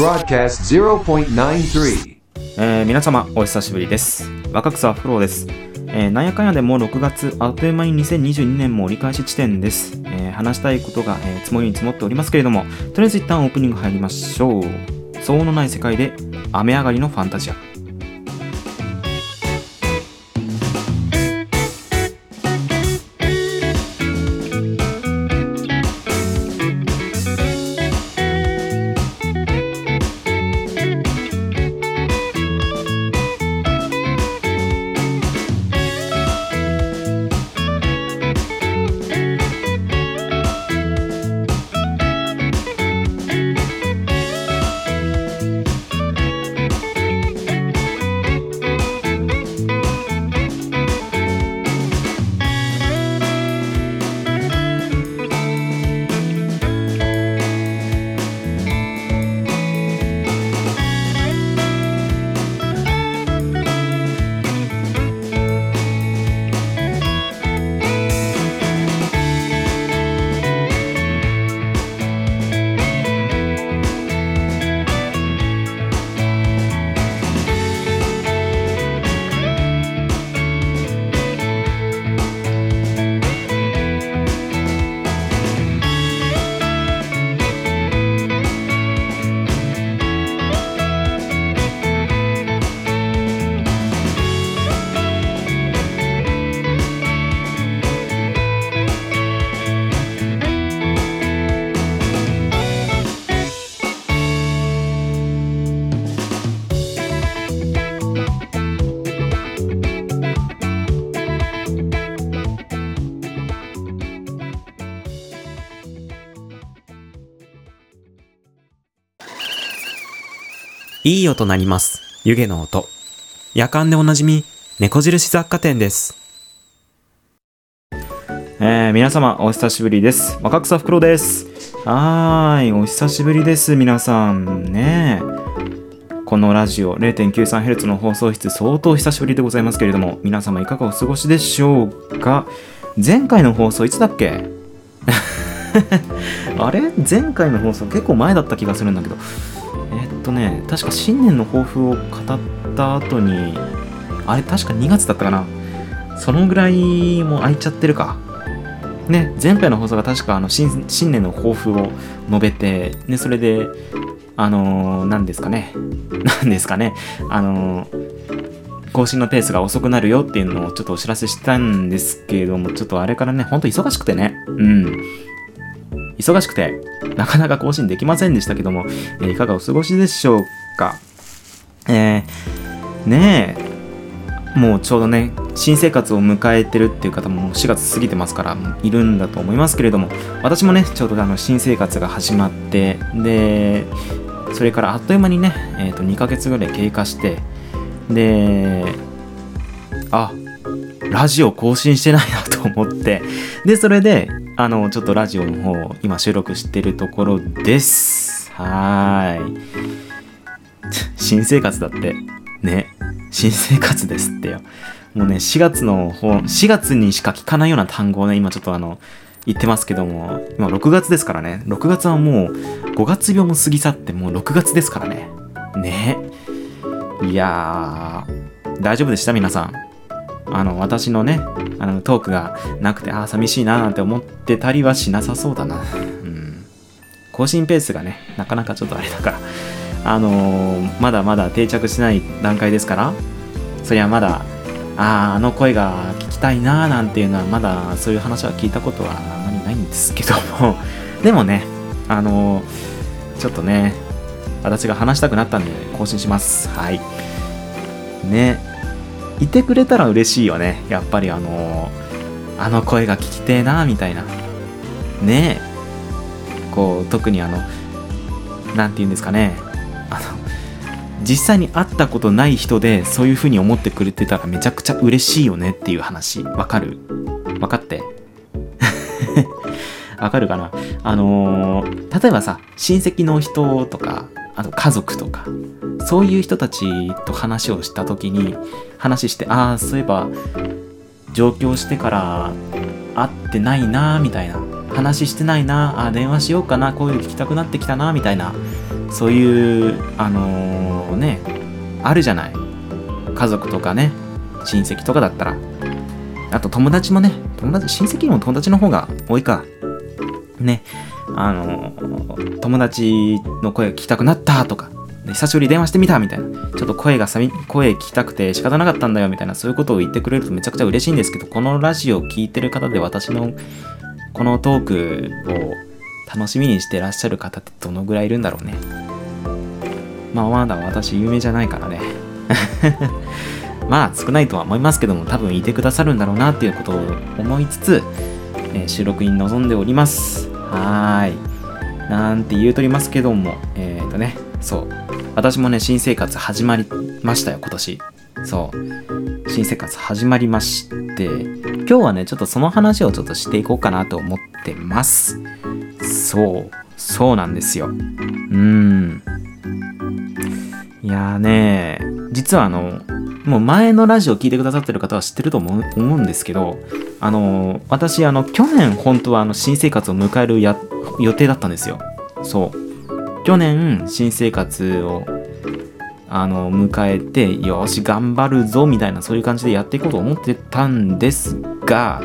Broadcast 0.93. えー皆様お久しぶりです。若草フローです、えーなんやかんやでもう6月あっという間に2022年も折り返し地点です、えー話したいことが、えー積もりに積もっておりますけれどもとりあえず一旦オープニング入りましょう。騒音のない世界で雨上がりのファンタジア。いい音鳴ります。湯気の音。夜間でおなじみ猫印雑貨店です。えー、皆様お久しぶりです。若草袋です。はーいお久しぶりです皆さん。ねこのラジオ 0.93Hz の放送室相当久しぶりでございますけれども皆様いかがお過ごしでしょうか？前回の放送いつだっけ？あれ？前回の放送結構前だった気がするんだけど。とね確か新年の抱負を語った後にあれ確か2月だったかな。そのぐらいも空いちゃってるか。ね前回の放送が確かあの新年の抱負を述べてねそれであのー、何ですかね。何ですかね。あのー更新のペースが遅くなるよっていうのをちょっとお知らせしたんですけれども、ちょっとあれからね、ほんと忙しくてね、うん。忙しくて、なかなか更新できませんでしたけども、えーいかがお過ごしでしょうか？えー、ねえ、もうちょうどね、新生活を迎えてるっていう方も4月過ぎてますから、いるんだと思いますけれども、私もね、ちょうどあの新生活が始まって、で、それからあっという間にね、えー、と2ヶ月ぐらい経過して、で、あ、ラジオ更新してないなと思って、で、それで、あの、ちょっとラジオの方を今収録してるところです。はーい。新生活だって。ね。新生活ですってよ。もうね、4月の方、4月にしか聞かないような単語をね、今ちょっとあの、言ってますけども、今6月ですからね。6月はもう5月病も過ぎ去ってもう6月ですからね。ね。いやー、大丈夫でした？皆さん。あの、私のね、あの、トークがなくて、ああ、寂しいななんて思ってたりはしなさそうだな。うん。更新ペースがね、なかなかちょっとあれだから、あのーまだまだ定着しない段階ですから、そりゃまだ、ああ、あの声が聞きたいなーなんていうのは、まだそういう話は聞いたことはあまりないんですけども、でもね、あのーちょっとね、私が話したくなったんで更新します。はい。ね。いてくれたら嬉しいよね。やっぱりあのあの声が聞きてえな、みたいな。ねえ。こう、特にあの、何て言うんですかね。あの、実際に会ったことない人でそういう風に思ってくれてたらめちゃくちゃ嬉しいよねっていう話。わかる？わかって？わかるかな？あのー例えばさ、親戚の人とか、あと家族とか、そういう人たちと話をした時に、話して、ああ、そういえば、上京してから会ってないな、みたいな。話してないな、あ電話しようかな、こういうの聞きたくなってきたな、みたいな。そういうあのねあるじゃない？家族とかね親戚とかだったらあと友達もね友達親戚よりも友達の方が多いかねあの友達の声が聞きたくなったとか久しぶりに電話してみたみたいなちょっと声がさみ声聞きたくて仕方なかったんだよみたいなそういうことを言ってくれるとめちゃくちゃ嬉しいんですけどこのラジオを聴いてる方で私のこのトークを楽しみにしてらっしゃる方ってどのぐらいいるんだろうね。まあまだ私有名じゃないからね。まあ少ないとは思いますけども多分いてくださるんだろうなっていうことを思いつつ、えー、収録に臨んでおります。はい。なんて言うとりますけどもえっ、ー、とねそう。私もね新生活始まりましたよ今年。そう。新生活始まりまして今日はねちょっとその話をちょっとしていこうかなと思ってます。そう。そうなんですよ。うん。いやーね実はあのもう前のラジオ聞いてくださってる方は知ってると思う思うんですけどあの私あの去年本当はあの新生活を迎えるや予定だったんですよ。そう。去年新生活をあの迎えてよし頑張るぞみたいなそういう感じでやっていこうと思ってたんですが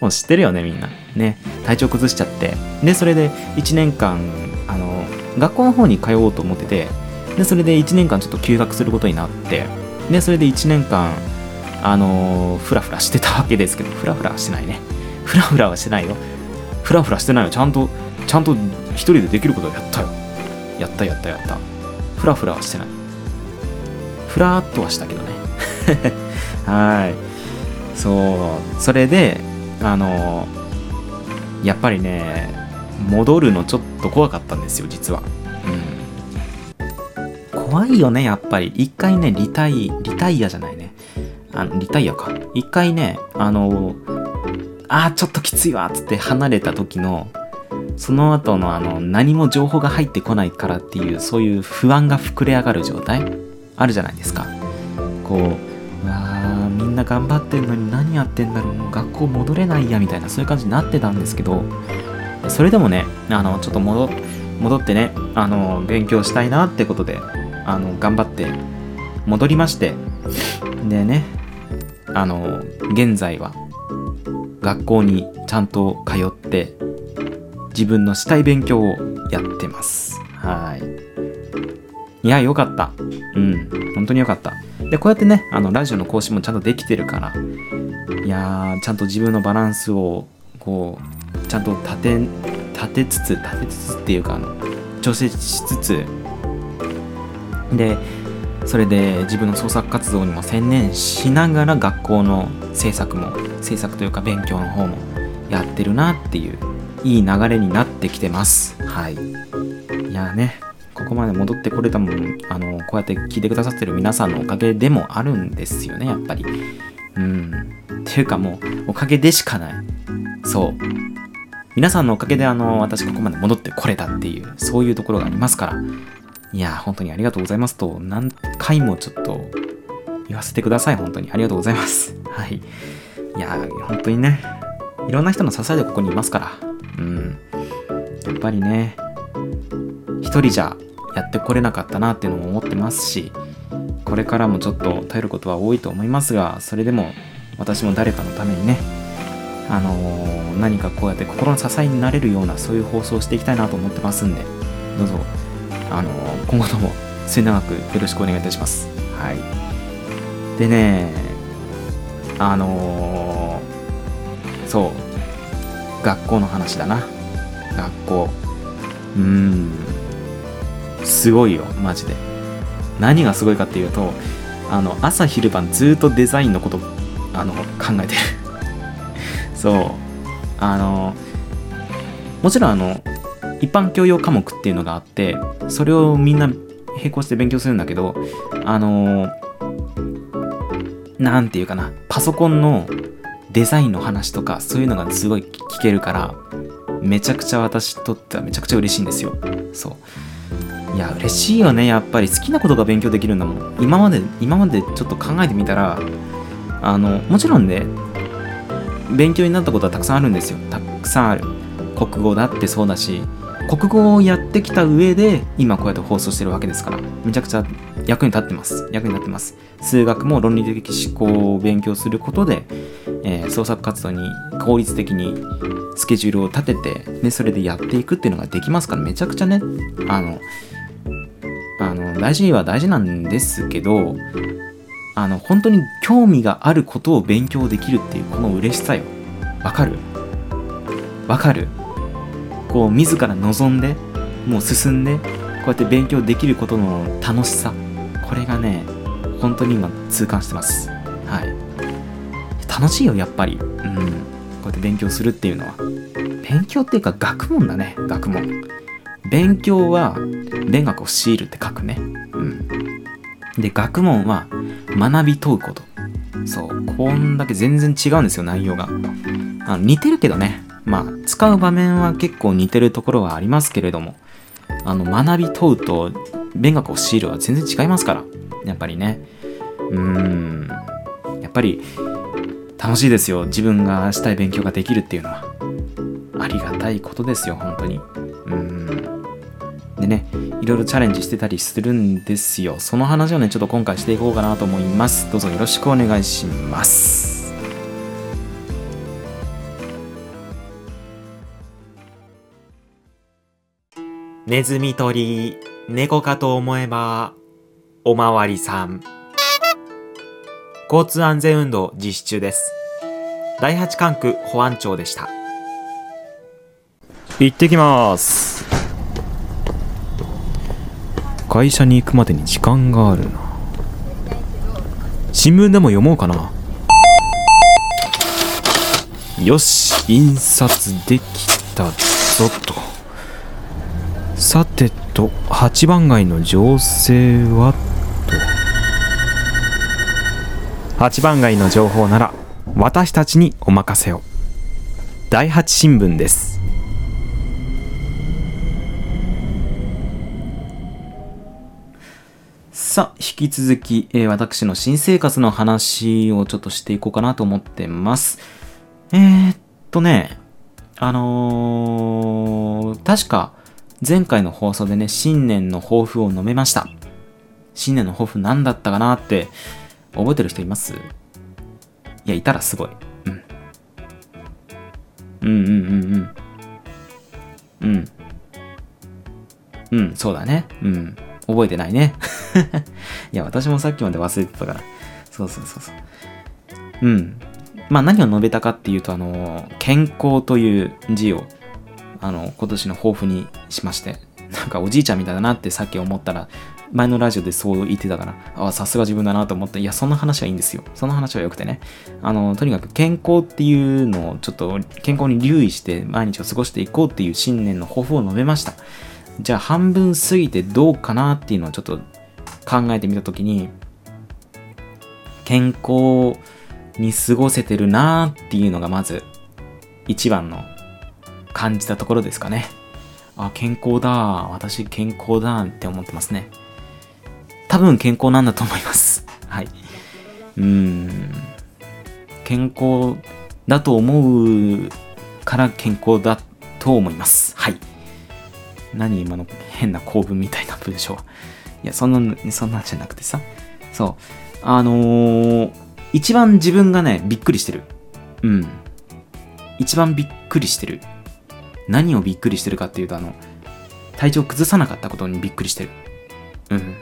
もう知ってるよねみんな。ね。体調崩しちゃって。でそれで1年間あの学校の方に通おうと思っててでそれで1年間ちょっと休学することになってでそれで1年間あのー、フラフラしてたわけですけどフラフラはしてないね。フラフラはしてないよ。フラフラしてないよ。ちゃんとちゃんと一人でできることをやったよ。やったやったやった。フラフラはしてない。フラーっとはしたけどね。はい。そう。それであの、やっぱりね戻るのちょっと怖かったんですよ実はうん怖いよね、やっぱり。一回ね、リタイ、リタイアじゃないね。あの、リタイアか。一回ね、あの、あー、ちょっときついわっ、つって離れた時の、その後のあの、何も情報が入ってこないからっていう、そういう不安が膨れ上がる状態あるじゃないですか。こう、うわ、みんな頑張ってんのに何やってんだろう、もう学校戻れないや、みたいな、そういう感じになってたんですけど、それでもね、あの、ちょっと戻、戻ってね、あの、勉強したいなってことで、あの頑張って戻りましてでねあの現在は学校にちゃんと通って自分のしたい勉強をやってます。はい。いやよかった。うん。本当によかった。でこうやってねあのラジオの更新もちゃんとできてるからいやちゃんと自分のバランスをこうちゃんと立て立てつつ立てつつっていうかあの調整しつつでそれで自分の創作活動にも専念しながら学校の制作も制作というか勉強の方もやってるなっていういい流れになってきてます。はい。いやね。ここまで戻ってこれたもんあのこうやって聞いてくださってる皆さんのおかげでもあるんですよねやっぱりうんっていうかもうおかげでしかないそう皆さんのおかげであの私ここまで戻ってこれたっていうそういうところがありますからいや、本当にありがとうございますと、何回もちょっと言わせてください。本当にありがとうございます。はい。いや、本当にね、いろんな人の支えでここにいますから。うん。やっぱりね、一人じゃやってこれなかったなっていうのも思ってますし、これからもちょっと頼ることは多いと思いますが、それでも私も誰かのためにね、あのー、何かこうやって心の支えになれるようなそういう放送をしていきたいなと思ってますんで、どうぞあの今後とも末永くよろしくお願いいたします。はい。でね、あのー、そう、学校の話だな。学校。うん、すごいよ、マジで。何がすごいかっていうと、あの、朝昼晩ずっとデザインのこと、あの、考えてる。そう。あの、もちろんあの、一般教養科目っていうのがあってそれをみんな並行して勉強するんだけどあの何て言うかなパソコンのデザインの話とかそういうのがすごい聞けるからめちゃくちゃ私にとってはめちゃくちゃ嬉しいんですよそういや嬉しいよね。やっぱり。好きなことが勉強できるんだもん。今まで今までちょっと考えてみたらあのもちろんね勉強になったことはたくさんあるんですよ。たくさんある。国語だってそうだし国語をやってきた上で今こうやって放送してるわけですから。めちゃくちゃ役に立ってます。役に立ってます。数学も論理的思考を勉強することで、えー創作活動に効率的にスケジュールを立てて、ね、それでやっていくっていうのができますから。めちゃくちゃね。あのあの大事は大事なんですけどあの本当に興味があることを勉強できるっていうこの嬉しさよ。わかる？わかる？こう自ら望んでもう進んでこうやって勉強できることの楽しさ。これがね本当に今痛感してます。はい。楽しいよやっぱり。うん。こうやって勉強するっていうのは。勉強っていうか学問だね学問。勉強は勉学を強いるって書くね。うん。で学問は学び問うこと。そう。こんだけ全然違うんですよ内容が。あの似てるけどね。まあ使う場面は結構似てるところはありますけれども。あの学び問うと勉学を強いるは全然違いますから。やっぱりね。うーん。やっぱり楽しいですよ。自分がしたい勉強ができるっていうのは。ありがたいことですよ本当に。いろいろチャレンジしてたりするんですよ。その話をねちょっと今回していこうかなと思います。どうぞよろしくお願いします。ネズミ捕り猫かと思えばおまわりさん。交通安全運動実施中です。第八管区保安庁でした。行ってきます会社に行くまでに時間があるな。新聞でも読もうかな。よし印刷できたぞと。さてと八番街の情勢はと。八番街の情報なら私たちにお任せを。第八新聞です。さあ引き続き、えー私の新生活の話をちょっとしていこうかなと思ってますえー、っとねあのー確か前回の放送でね新年の抱負を述べました新年の抱負何だったかなって覚えてる人います？いや、いたらすごい。うん。うんうんうんうん。うん。うん、そうだね。うん。覚えてないね。いや、私もさっきまで忘れてたから。そうそうそうそう。うん。まあ何を述べたかっていうと、あの、健康という字を、あの、今年の抱負にしまして、なんかおじいちゃんみたいだなってさっき思ったら、前のラジオでそう言ってたから、ああさすが自分だなと思って、いや、そんな話はいいんですよ。その話は良くてね。あの、とにかく健康っていうのをちょっと健康に留意して毎日を過ごしていこうっていう新年の抱負を述べました。じゃあ半分過ぎてどうかなっていうのをちょっと考えてみたときに、健康に過ごせてるなーっていうのがまず一番の感じたところですかね。あ、健康だ。私健康だって思ってますね。多分健康なんだと思います。はい。うん。健康だと思うから健康だと思います。はい。何今の変な構文みたいな文章は。いや、そんな、そんなんじゃなくてさ。そう。あのー、一番自分がね、びっくりしてる。うん。一番びっくりしてる。何をびっくりしてるかっていうと、あの、体調崩さなかったことにびっくりしてる。うん。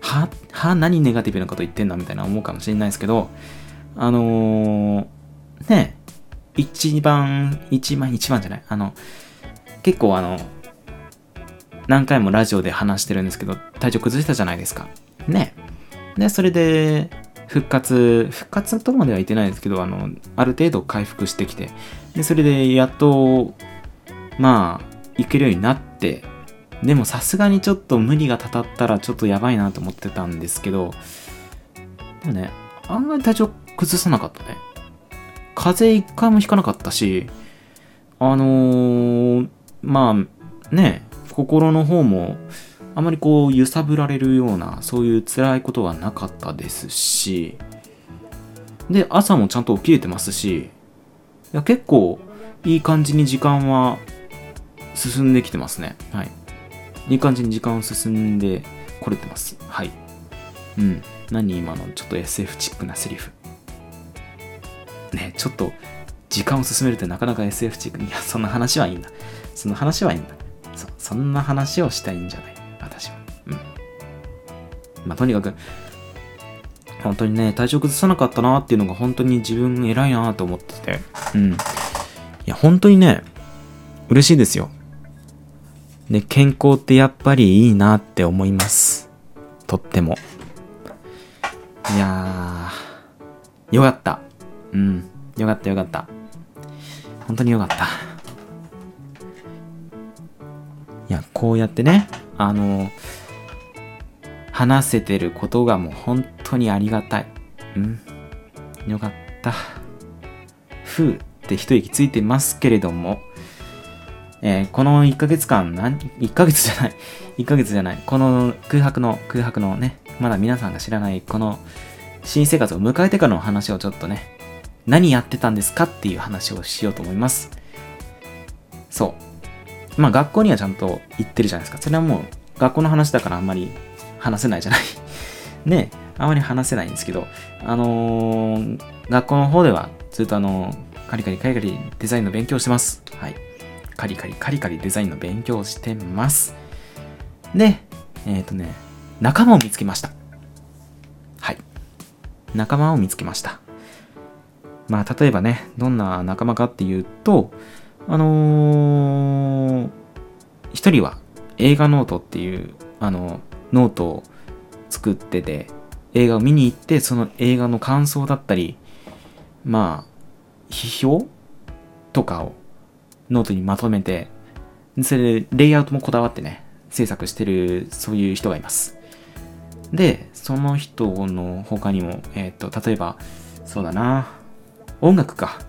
は、は、何ネガティブなこと言ってんだみたいな思うかもしれないですけど、あのー、ね一番、一番、一番じゃない？あの、結構あの、何回もラジオで話してるんですけど、体調崩したじゃないですか。ね。で、それで、復活、復活とまでは言ってないですけど、あの、ある程度回復してきて、で、それでやっと、まあ、行けるようになって、でもさすがにちょっと無理がたたったらちょっとやばいなと思ってたんですけど、でもね、案外体調崩さなかったね。風邪一回もひかなかったし、あのー、まあ、ね、心の方も、あまりこう揺さぶられるようなそういう辛いことはなかったですしで朝もちゃんと起きれてますしいや結構いい感じに時間は進んできてますね。はい。いい感じに時間を進んでこれてます。はい。うん。何今のちょっと SF チックなセリフ。ね、ちょっと時間を進めるってなかなか SF チック。いや、そんな話はいいんだ。その話はいいんだ。そそんな話をしたいんじゃない。私は。うん。まあ、とにかく、本当にね、体調崩さなかったなっていうのが本当に自分偉いなと思ってて。うん。いや、本当にね、嬉しいですよ。で、健康ってやっぱりいいなって思います。とっても。いやー、よかった。うん。よかったよかった。本当によかった。いや、こうやってね、あの、話せてることがもう本当にありがたい。うん。よかった。ふうって一息ついてますけれども、えーこの1ヶ月間、なん、1ヶ月じゃない、1ヶ月じゃない、この空白の、空白のね、まだ皆さんが知らない、この新生活を迎えてからの話をちょっとね、何やってたんですかっていう話をしようと思います。そう。まあ学校にはちゃんと行ってるじゃないですか。それはもう学校の話だからあんまり話せないじゃない。ねあまり話せないんですけど、あのー学校の方ではずっとあのーカリカリカリカリデザインの勉強してます。はい。カリカリカリカリデザインの勉強してます。で、えっ、とね、仲間を見つけました。はい。仲間を見つけました。まあ、例えばね、どんな仲間かっていうと、あのー一人は映画ノートっていう、あの、ノートを作ってて、映画を見に行って、その映画の感想だったり、まあ、批評とかをノートにまとめて、それでレイアウトもこだわってね、制作してる、そういう人がいます。で、その人の他にも、えっ、と、例えば、そうだな、音楽か。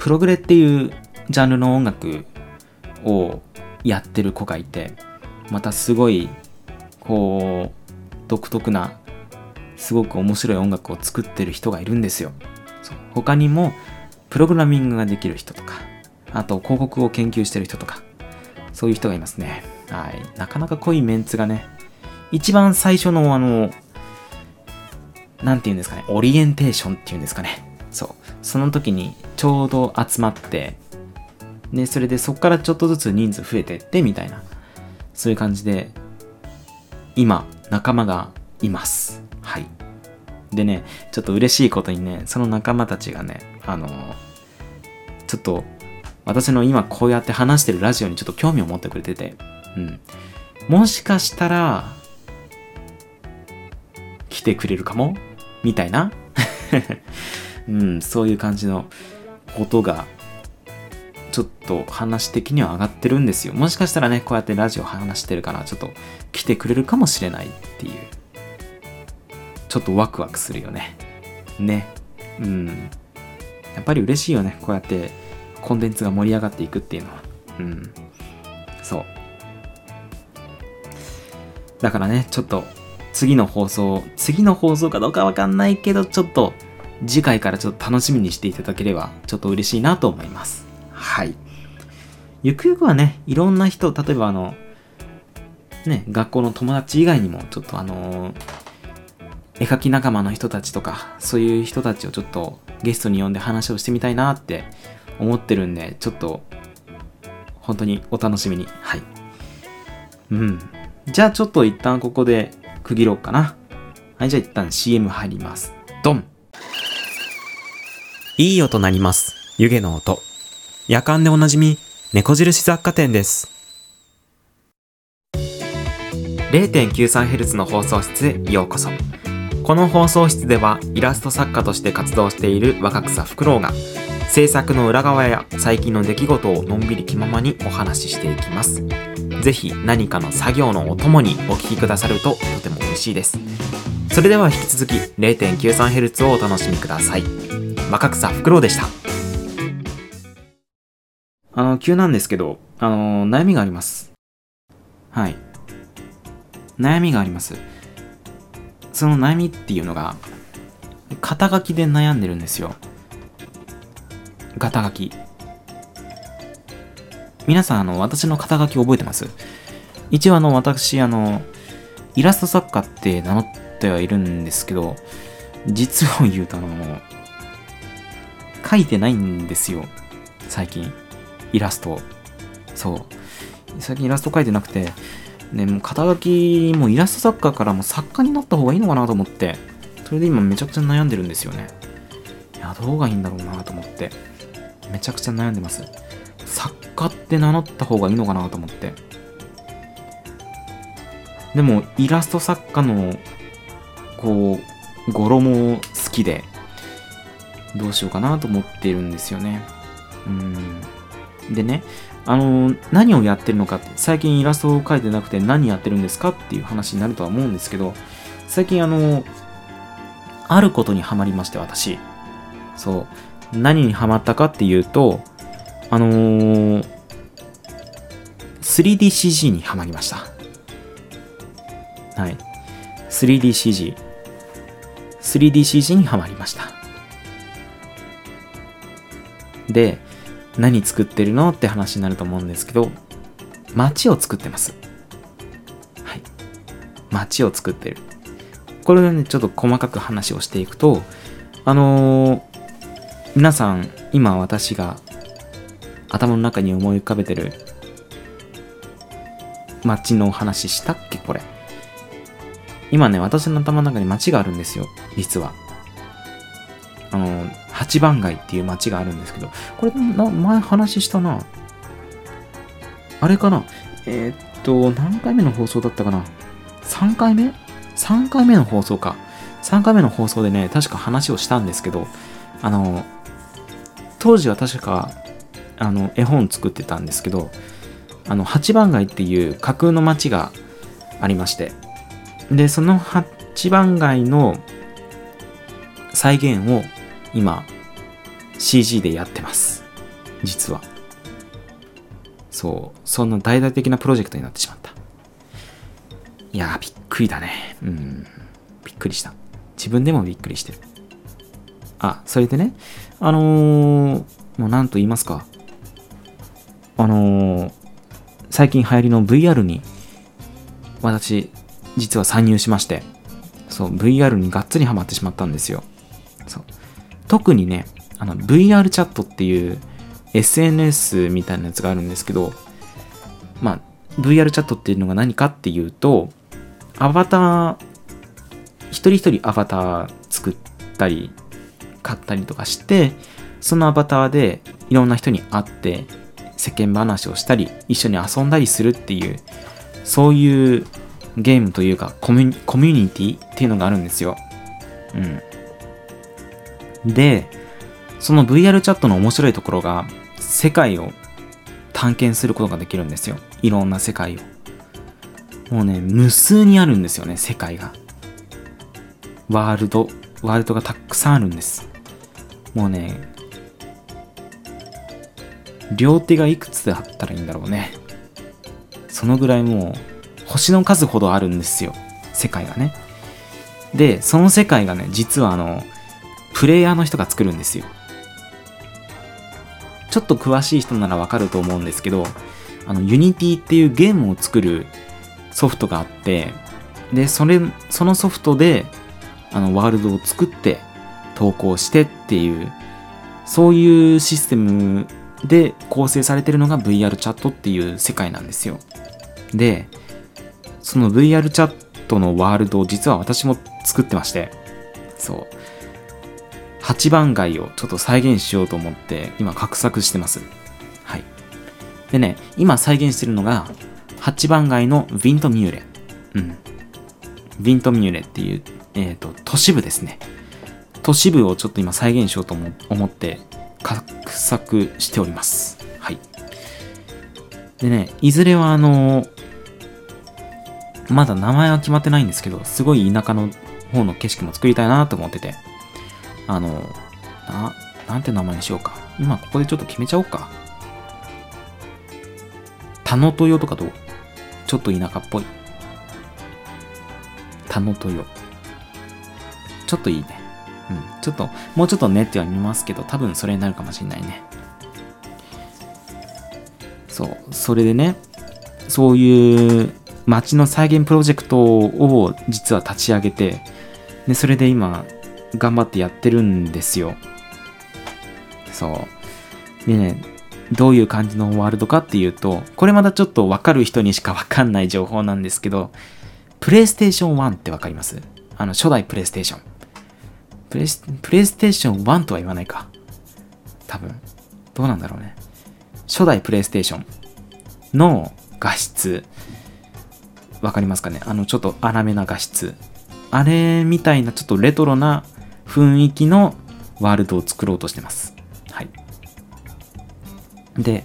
プログレっていうジャンルの音楽をやってる子がいて、またすごい、こう、独特な、すごく面白い音楽を作ってる人がいるんですよ。他にも、プログラミングができる人とか、あと広告を研究してる人とか、そういう人がいますね。はい。なかなか濃いメンツがね、一番最初のあの、なんて言うんですかね、オリエンテーションっていうんですかね。そ。の時にちょうど集まって、で、それでそこからちょっとずつ人数増えてってみたいな、そういう感じで、今、仲間がいます。はい。でね、ちょっと嬉しいことにね、その仲間たちがね、あの、ちょっと、私の今こうやって話してるラジオにちょっと興味を持ってくれてて、うん。もしかしたら、来てくれるかも？みたいな。うん、そういう感じのことが、ちょっと話的には上がってるんですよ。もしかしたらね、こうやってラジオ話してるから、ちょっと来てくれるかもしれないっていう。ちょっとワクワクするよね。ね。うん。やっぱり嬉しいよね。こうやってコンテンツが盛り上がっていくっていうのは。うん。そう。だからね、ちょっと次の放送、次の放送かどうかわかんないけど、ちょっと次回からちょっと楽しみにしていただければ、ちょっと嬉しいなと思います。はい。ゆくゆくはね、いろんな人、例えばあの、ね、学校の友達以外にも、ちょっとあの絵描き仲間の人たちとか、そういう人たちをちょっとゲストに呼んで話をしてみたいなって思ってるんで、ちょっと、本当にお楽しみに。はい。うん。じゃあちょっと一旦ここで区切ろうかな。はい、じゃあ一旦 CM 入ります。ドンいい音鳴ります。湯気の音。夜間でおなじみ、猫印雑貨店です。0.93Hz の放送室へようこそ。この放送室ではイラスト作家として活動している若草フクロウが制作の裏側や最近の出来事をのんびり気ままにお話ししていきます。ぜひ何かの作業のお供にお聞きくださるととても嬉しいです。それでは引き続き 0.93Hz をお楽しみください。若草フクロウでした。あの、急なんですけど、あの、悩みがあります。はい。悩みがあります。その悩みっていうのが、肩書きで悩んでるんですよ。肩書き。皆さん、あの、私の肩書き覚えてます？一応、あの、私、あの、イラスト作家って名乗ってはいるんですけど、実を言うと、あの、書いてないんですよ。最近。イラスト。そう。最近イラスト描いてなくて、ね、もう肩書き、もイラスト作家からも作家になった方がいいのかなと思って、それで今めちゃくちゃ悩んでるんですよね。いや、どうがいいんだろうなと思って、めちゃくちゃ悩んでます。作家って名乗った方がいいのかなと思って。でも、イラスト作家の、こう、語呂も好きで、どうしようかなと思ってるんですよね。うん。でね、あの、何をやってるのかって、最近イラストを描いてなくて何やってるんですかっていう話になるとは思うんですけど、最近あの、あることにハマりまして、私。そう。何にハマったかっていうと、あのー、3DCG にハマりました。はい。3DCG。3DCG にハマりました。で、何作ってるのって話になると思うんですけど、街を作ってます。はい。街を作ってる。これでね、ちょっと細かく話をしていくと、あのー、皆さん、今私が頭の中に思い浮かべてる街のお話したっけ？これ。今ね、私の頭の中に街があるんですよ。実は。あの、八番街っていう街があるんですけど、これ、な、前話したな。あれかなえー、っと、何回目の放送だったかな ?3 回目 ?3 回目の放送か。3回目の放送でね、確か話をしたんですけど、あの、当時は確か、あの、絵本作ってたんですけど、あの、八番街っていう架空の街がありまして、で、その八番街の再現を今 CG でやってます。実は。そう。そんな大々的なプロジェクトになってしまった。いやーびっくりだね。うん。びっくりした。自分でもびっくりしてる。あそれでねあのー、もう何と言いますか。あのー、最近流行りの VR に私実は参入しまして。そう VR にがっつりハマってしまったんですよ。そう。特にね、あの VR チャットっていう SNS みたいなやつがあるんですけど、まあ、VR チャットっていうのが何かっていうと、アバター、一人一人アバター作ったり、買ったりとかして、そのアバターでいろんな人に会って、世間話をしたり、一緒に遊んだりするっていう、そういうゲームというかコミュニティっていうのがあるんですよ。うん。で、その VR チャットの面白いところが、世界を探検することができるんですよ。いろんな世界を。もうね、無数にあるんですよね、世界が。ワールド、ワールドがたくさんあるんです。もうね、両手がいくつであったらいいんだろうね。そのぐらいもう、星の数ほどあるんですよ。世界がね。で、その世界がね、実はあの、プレイヤーの人が作るんですよ。ちょっと詳しい人ならわかると思うんですけど、あの、Unity っていうゲームを作るソフトがあって、で、それ、そのソフトで、あの、ワールドを作って、投稿してっていう、そういうシステムで構成されてるのが VR チャットっていう世界なんですよ。で、その VR チャットのワールドを実は私も作ってまして、そう。8番街をちょっと再現しようと思って今画策してます。はい。でね、今再現してるのが8番街のヴィントミューレ。うん。ヴィントミューレっていう、えっ、ー、と、都市部ですね。都市部をちょっと今再現しようと思って画策しております。はい。でね、いずれはあのまだ名前は決まってないんですけど、すごい田舎の方の景色も作りたいなと思ってて、あの、な、なんて名前にしようか。今ここでちょっと決めちゃおうか。田野豊とかどう？ちょっと田舎っぽい。田野豊。ちょっといいね。うん。ちょっと、もうちょっとねっては見ますけど、多分それになるかもしんないね。そうそれでねそういう街の再現プロジェクトを実は立ち上げてでそれで今頑張ってやってるんですよ。そう。でねどういう感じのワールドかっていうとこれまたちょっと分かる人にしか分かんない情報なんですけどプレイステーション1って分かります？あの初代プレイステーション。プレスプレイステーション1とは言わないか。多分。どうなんだろうね。初代プレイステーションの画質。わかりますかね？あのちょっと荒めな画質。あれみたいなちょっとレトロな雰囲気のワールドを作ろうとしてます。はい。で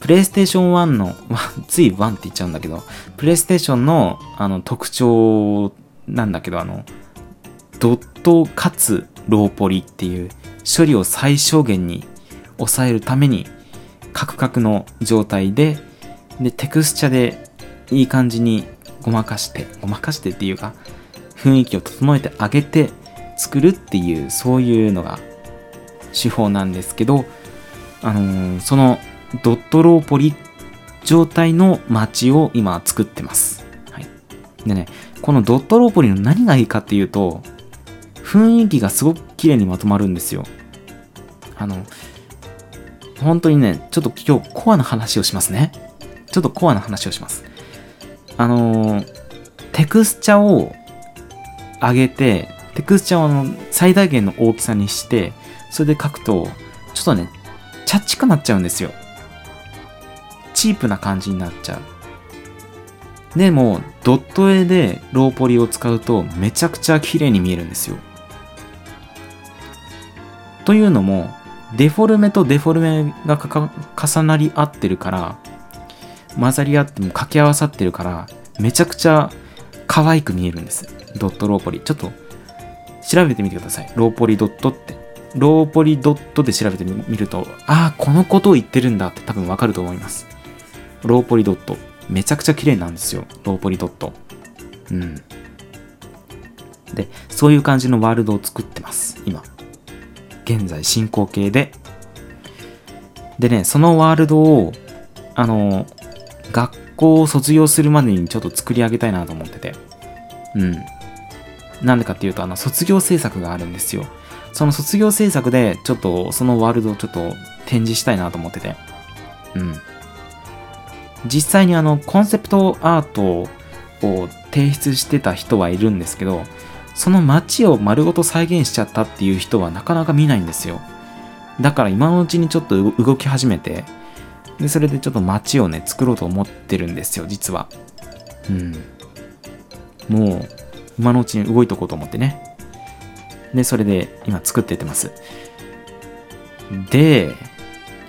プレイステーション1の つい1って言っちゃうんだけどプレイステーションのあの特徴なんだけどあのドットかつローポリっていう処理を最小限に抑えるためにカクカクの状態ででテクスチャでいい感じにごまかしてごまかしてっていうか雰囲気を整えてあげて作るっていうそういうのが手法なんですけどあのー、そのドットローポリ状態の街を今作ってます。はい。でね、このドットローポリの何がいいかっていうと、雰囲気がすごく綺麗にまとまるんですよ。あの、本当にね、ちょっと今日コアな話をしますね。ちょっとコアな話をします。あのテクスチャを上げて、テクスチャーをの最大限の大きさにして、それで書くと、ちょっとね、チャッチくなっちゃうんですよ。チープな感じになっちゃう。でも、ドット絵でローポリを使うとめちゃくちゃ綺麗に見えるんですよ。というのも、デフォルメとデフォルメが重なり合ってるから、混ざり合っても掛け合わさってるから、めちゃくちゃ可愛く見えるんです。ドットローポリ。ちょっと調べてみてください。ローポリドットって。ローポリドットで調べてみると、ああ、このことを言ってるんだって多分わかると思います。ローポリドット。めちゃくちゃ綺麗なんですよ。ローポリドット。うん。で、そういう感じのワールドを作ってます。今。現在進行形で。でね、そのワールドを、あの、学校を卒業するまでにちょっと作り上げたいなと思ってて。うん。なんでかっていうと、あの、卒業制作があるんですよ。その卒業制作で、ちょっとそのワールドをちょっと展示したいなと思ってて。うん。実際にあの、コンセプトアートを提出してた人はいるんですけど、その街を丸ごと再現しちゃったっていう人はなかなか見ないんですよ。だから今のうちにちょっと動き始めて、で、それでちょっと街をね、作ろうと思ってるんですよ、実は。うん。もう、今のうちに動いとこうと思ってね。で、それで今作ってってます。で、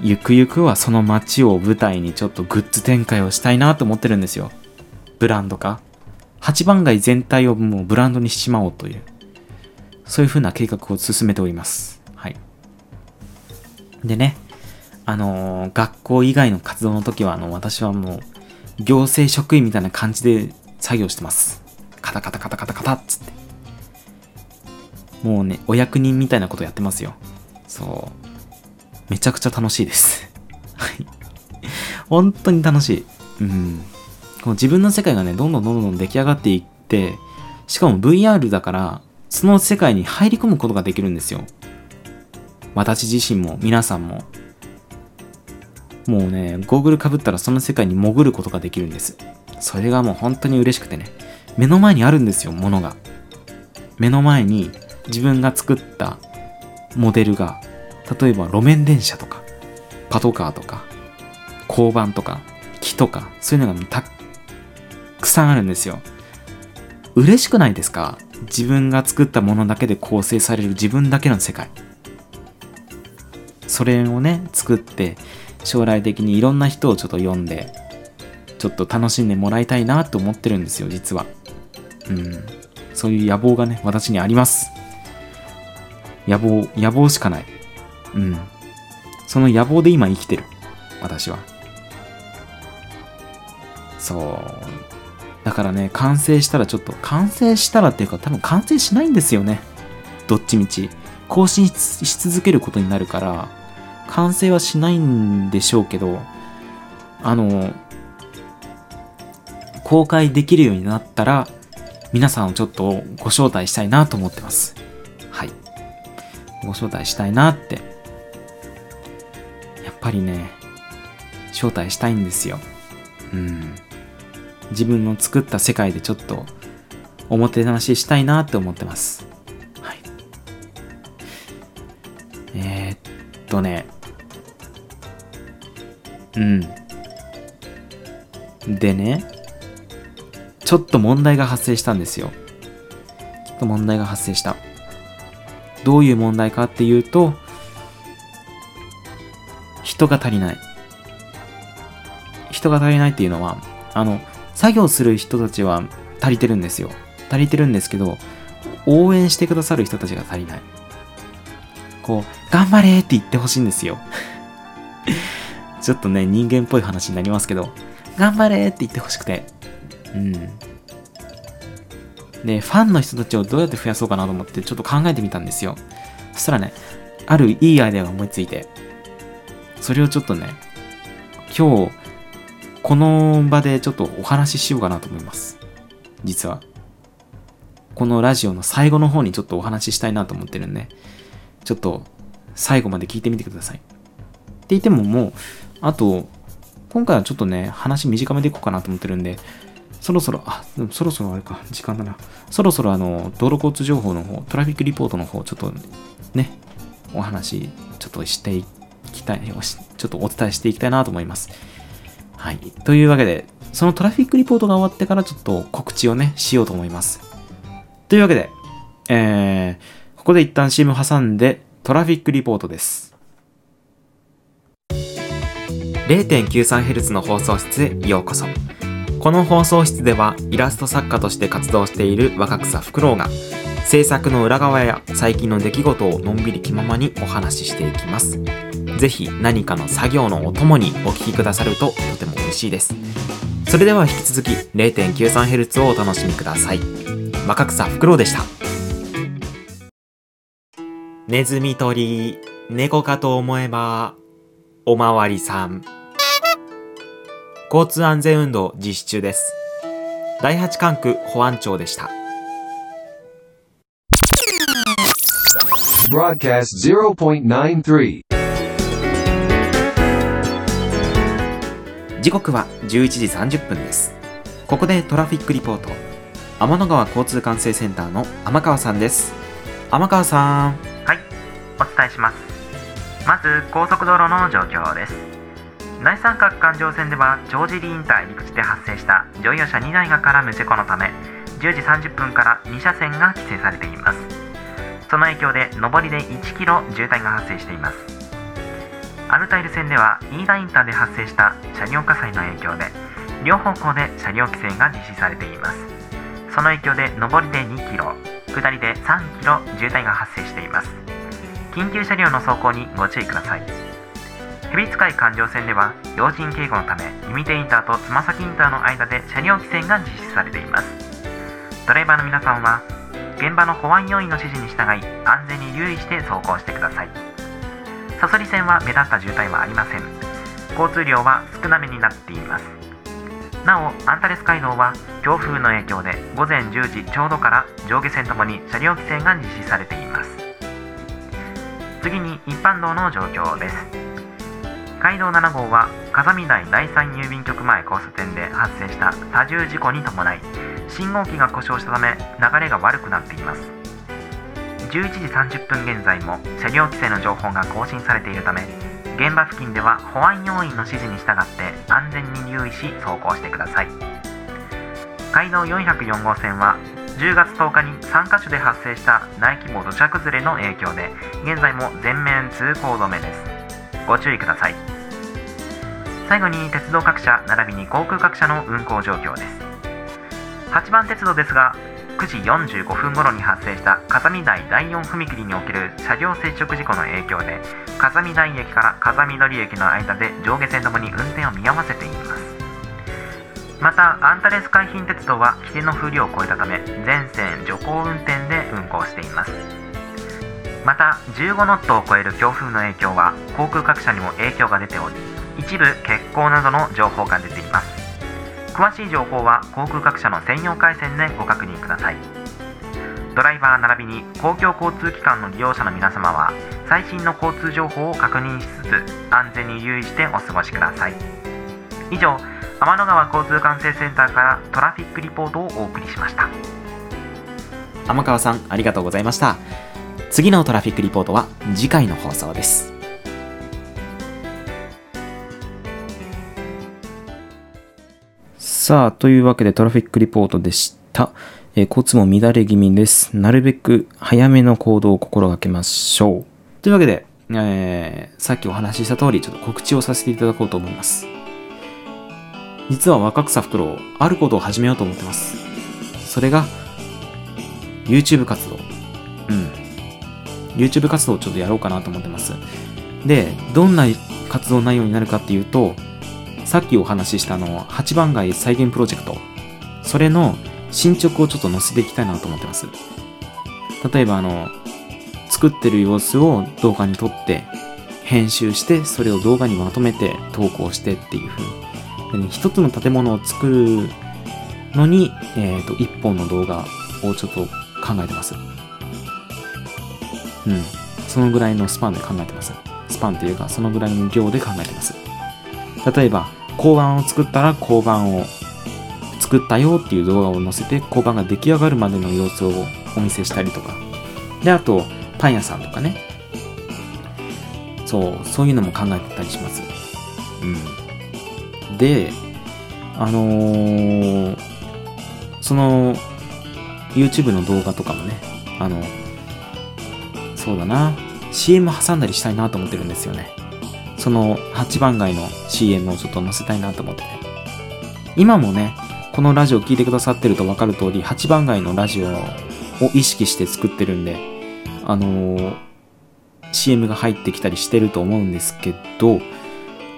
ゆくゆくはその街を舞台にちょっとグッズ展開をしたいなと思ってるんですよ。ブランド化。八番街全体をもうブランドにしちまおうという、そういう風な計画を進めております。はい。でね、あのー、学校以外の活動の時は、あの、私はもう、行政職員みたいな感じで作業してます。カタカタカタカタカタっつって。もうね、お役人みたいなことやってますよ。そう。めちゃくちゃ楽しいです。はい。本当に楽しい。うん。この自分の世界がね、どんどんどんどん出来上がっていって、しかも VR だから、その世界に入り込むことができるんですよ。私自身も皆さんも。もうね、ゴーグルかぶったらその世界に潜ることができるんです。それがもう本当に嬉しくてね。目の前にあるんですよ、ものが。目の前に自分が作ったモデルが、例えば路面電車とか、パトカーとか、交番とか、木とか、そういうのがたくさんあるんですよ。嬉しくないですか？自分が作ったものだけで構成される自分だけの世界。それをね、作って、将来的にいろんな人をちょっと読んで、ちょっと楽しんでもらいたいなと思ってるんですよ、実は。うん。そういう野望がね、私にあります。野望、野望しかない。うん。その野望で今生きてる。私は。そう。だからね、完成したらちょっと、完成したらっていうか多分完成しないんですよね。どっちみち。更新し続けることになるから、完成はしないんでしょうけど、あの、公開できるようになったら、皆さんをちょっとご招待したいなと思ってます。はい。ご招待したいなって。やっぱりね、招待したいんですよ。うん。自分の作った世界でちょっとおもてなししたいなって思ってます。はい。えー、っとね。うん。でね、ちょっと問題が発生したんですよ。ちょっと問題が発生した。どういう問題かっていうと、人が足りない。人が足りないっていうのは、あの、作業する人たちは足りてるんですよ。足りてるんですけど、応援してくださる人たちが足りない。こう、頑張れって言ってほしいんですよ。ちょっとね、人間っぽい話になりますけど、頑張れって言ってほしくて。うん。で、ファンの人たちをどうやって増やそうかなと思ってちょっと考えてみたんですよ。そしたらね、あるいいアイデアが思いついて、それをちょっとね、今日、この場でちょっとお話ししようかなと思います。実は。このラジオの最後の方にちょっとお話ししたいなと思ってるんで、ちょっと最後まで聞いてみてください。って言ってももう、あと、今回はちょっとね、話短めでいこうかなと思ってるんで、そろそろ、あ、そろそろあれか、時間だな。そろそろあの、道路交通情報の方、トラフィックリポートの方、ちょっとね、お話、ちょっとしていきたい、ちょっとお伝えしていきたいなと思います。はい。というわけで、そのトラフィックリポートが終わってからちょっと告知をね、しようと思います。というわけで、えー、ここで一旦 CM 挟んで、トラフィックリポートです。0.93Hz の放送室へようこそ。この放送室ではイラスト作家として活動している若草フクロウが制作の裏側や最近の出来事をのんびり気ままにお話ししていきます。ぜひ何かの作業のお供にお聞きくださるととても嬉しいです。それでは引き続き 0.93Hz をお楽しみください。若草フクロウでした。ネズミ捕り、猫かと思えば、おまわりさん。交通安全運動実施中です。第8管区保安庁でした。Broadcast 0.93. 時刻は11時30分です。ここでトラフィックリポート。天の川交通管制センターの天川さんです。天川さん。はい、お伝えします。まず高速道路の状況です。第三角環状線では帳尻インター入り口で発生した乗用車2台が絡む事故のため10時30分から2車線が規制されています。その影響で上りで1キロ渋滞が発生しています。アルタイル線では飯田インターで発生した車両火災の影響で両方向で車両規制が実施されています。その影響で上りで2キロ、下りで3キロ渋滞が発生しています。緊急車両の走行にご注意ください。蛇使い環状線では要人警護のため弓手インターとつま先インターの間で車両規制が実施されています。ドライバーの皆さんは現場の保安要員の指示に従い安全に留意して走行してください。サソリ線は目立った渋滞はありません。交通量は少なめになっています。なお、アンタレス街道は強風の影響で午前10時ちょうどから上下線ともに車両規制が実施されています。次に一般道の状況です。街道7号は風見台第3郵便局前交差点で発生した多重事故に伴い信号機が故障したため流れが悪くなっています。11時30分現在も車両規制の情報が更新されているため現場付近では保安要員の指示に従って安全に留意し走行してください。街道404号線は10月10日に3カ所で発生した大規模土砂崩れの影響で現在も全面通行止めです。ご注意ください。最後に鉄道各社並びに航空各社の運行状況です。8番鉄道ですが9時45分頃に発生した風見台第4踏切における車両接触事故の影響で風見台駅から風見取駅の間で上下線ともに運転を見合わせています。またアンタレス海浜鉄道は規定の風量を超えたため全線徐行運転で運行しています。また15ノットを超える強風の影響は航空各社にも影響が出ており一部欠航などの情報が出ています。詳しい情報は航空各社の専用回線でご確認ください。ドライバー並びに公共交通機関の利用者の皆様は最新の交通情報を確認しつつ安全に留意してお過ごしください。以上天の川交通管制センターからトラフィックリポートをお送りしました。天川さんありがとうございました。次のトラフィックリポートは次回の放送です。さあというわけでトラフィックリポートでした、えー交通も乱れ気味ですなるべく早めの行動を心がけましょうというわけで、えーさっきお話しした通りちょっと告知をさせていただこうと思います実は若草フクロウあることを始めようと思ってますそれが YouTube 活動。うん。YouTube 活動をちょっとやろうかなと思ってます。で、どんな活動内容になるかっていうと、さっきお話ししたあの、8番街再現プロジェクト。それの進捗をちょっと載せていきたいなと思ってます。例えばあの、作ってる様子を動画に撮って、編集して、それを動画にまとめて投稿してっていう風に。一つの建物を作るのに、えっ、と、一本の動画をちょっと考えてます。うん。そのぐらいのスパンで考えてます。スパンっていうか、そのぐらいの量で考えてます。例えば、交番を作ったら交番を作ったよっていう動画を載せて、交番が出来上がるまでの様子をお見せしたりとか。で、あと、パン屋さんとかね。そう、そういうのも考えてたりします。うん。で、あのーその YouTube の動画とかもね、あの、そうだな、CM 挟んだりしたいなと思ってるんですよね。その8番街の CM をちょっと載せたいなと思って。今もね、このラジオ聞いてくださってると分かる通り、8番街のラジオを意識して作ってるんで、あのー CM が入ってきたりしてると思うんですけど、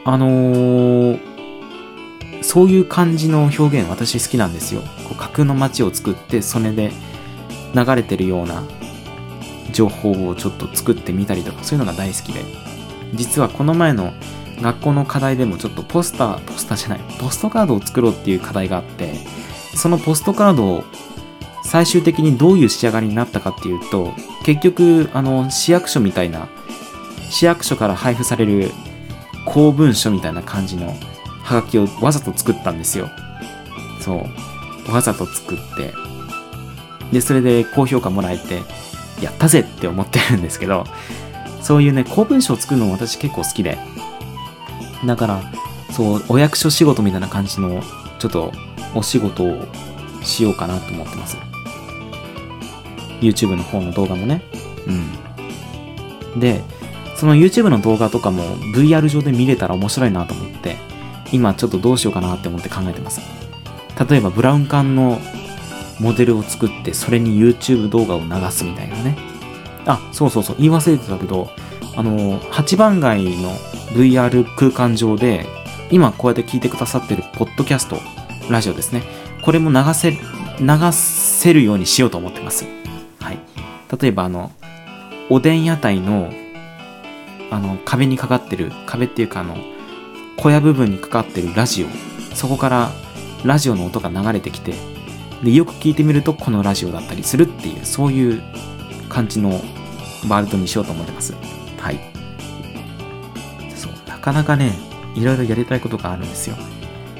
あのーそういう感じの表現私好きなんですよ。こう架空の街を作って、それで流れてるような情報をちょっと作ってみたりとか、そういうのが大好きで。実はこの前の学校の課題でもちょっとポスター、ポスターじゃない、ポストカードを作ろうっていう課題があって、そのポストカードを最終的にどういう仕上がりになったかっていうと、結局、あの、市役所みたいな、市役所から配布される公文書みたいな感じのハガキをわざと作ったんですよ。そう。わざと作って。で、それで高評価もらえて、やったぜって思ってるんですけど、そういうね、公文書を作るのも私結構好きで。だから、そう、お役所仕事みたいな感じの、ちょっとお仕事をしようかなと思ってます。YouTube の方の動画もね。うん。で、その YouTube の動画とかも VR 上で見れたら面白いなと思って、今ちょっとどうしようかなって思って考えてます。例えばブラウン管のモデルを作ってそれに YouTube 動画を流すみたいなね。あ、そうそうそう、言い忘れてたけど、あの、8番街の VR 空間上で、今こうやって聞いてくださってるポッドキャスト、ラジオですね。これも流せ、流せるようにしようと思ってます。はい。例えばあの、おでん屋台の、あの、壁にかかってる、壁っていうかあの、小屋部分にかかってるラジオ、そこからラジオの音が流れてきて、で、よく聞いてみるとこのラジオだったりするっていう、そういう感じのワールドにしようと思ってます。はい。そう、なかなかね、いろいろやりたいことがあるんですよ。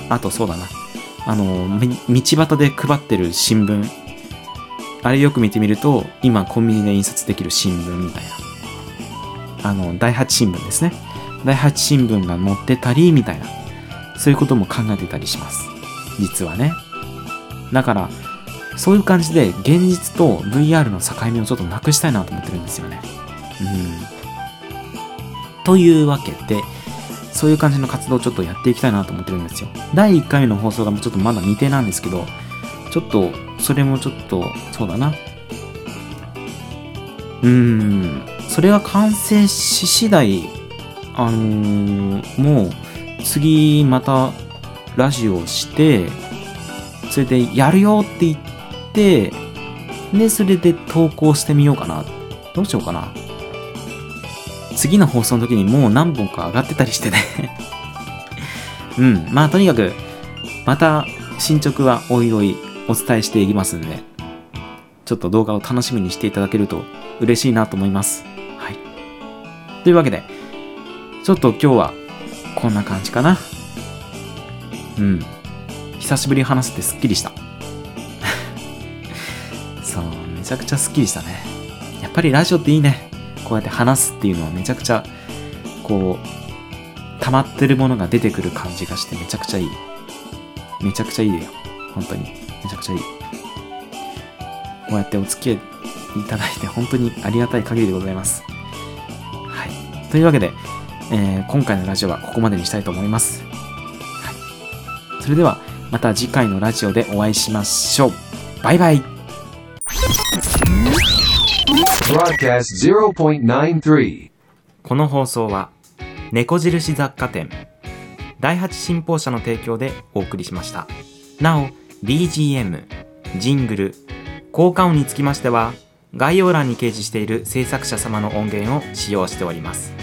あとそうだな。あの、道端で配ってる新聞。あれよく見てみると、今コンビニで印刷できる新聞みたいな。あの、第八新聞ですね。第八新聞が載ってたり、みたいな。そういうことも考えてたりします。実はね。だから、そういう感じで現実と VR の境目をちょっとなくしたいなと思ってるんですよね。うん。というわけで、そういう感じの活動をちょっとやっていきたいなと思ってるんですよ。第1回目の放送がちょっとまだ未定なんですけど、ちょっと、それもちょっと、そうだな。うーん、それが完成し次第、あのーもう、次またラジオをして、それでやるよって言って、で、それで投稿してみようかな。どうしようかな。次の放送の時にもう何本か上がってたりしてね。うんまあとにかくまた進捗はおいおいお伝えしていきますんでちょっと動画を楽しみにしていただけると嬉しいなと思いますはいというわけでちょっと今日はこんな感じかなうん久しぶりに話してすっきりしたちゃくちゃすっきりしたね。やっぱりラジオっていいね。こうやって話すっていうのはめちゃくちゃこう溜まってるものが出てくる感じがしてめちゃくちゃいい。めちゃくちゃいいよ。本当に。めちゃくちゃいい。こうやってお付き合いいただいて本当にありがたい限りでございます。はい。というわけで、えー今回のラジオはここまでにしたいと思います、はい、それではまた次回のラジオでお会いしましょう。バイバイ。この放送は猫印雑貨店第八新報社の提供でお送りしました。なお BGM ジングル効果音につきましては概要欄に掲示している制作者様の音源を使用しております。